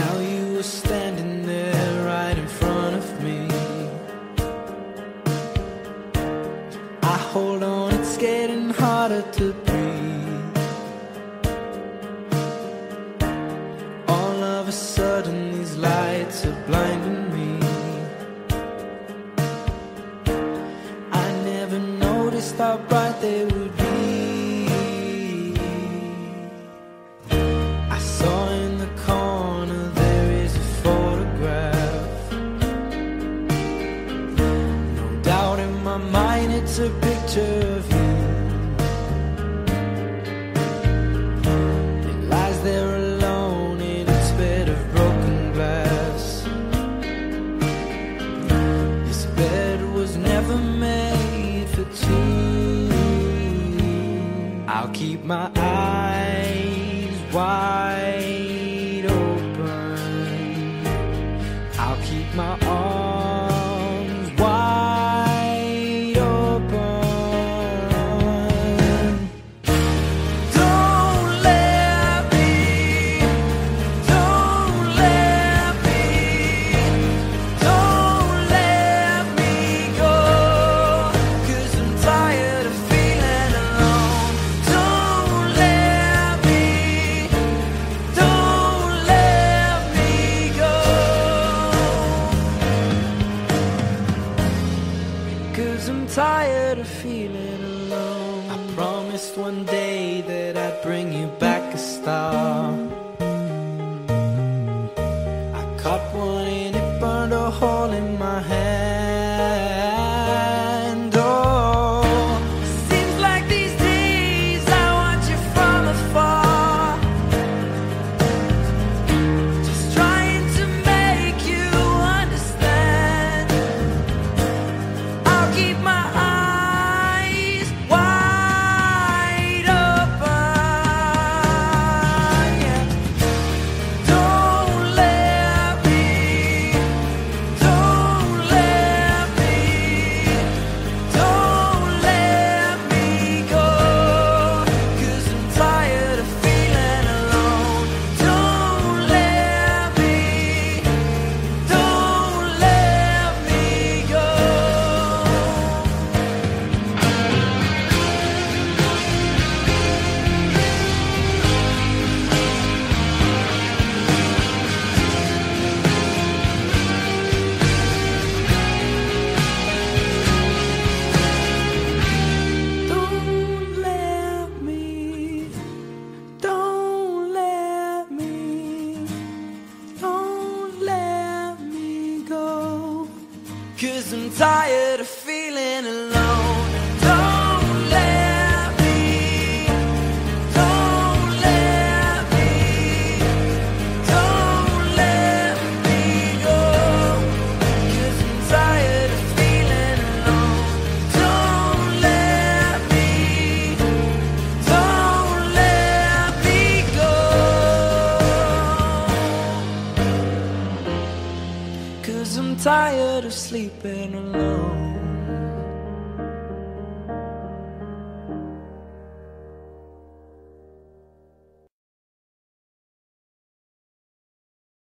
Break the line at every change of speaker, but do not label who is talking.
Now you were standing there right in front of me. I hold on, it's getting harder to breathe. All of a sudden, these lights are blinding me. I never noticed how bright they would be. I saw. It's a picture of you. It lies there alone in its bed of broken glass. This bed was never made for two. I'll keep my eyes wide open. I'll keep my arms Cause I'm tired of feeling alone. I promised one day that I'd bring you Cause I'm tired of feeling alone. Cause I'm tired of sleeping alone.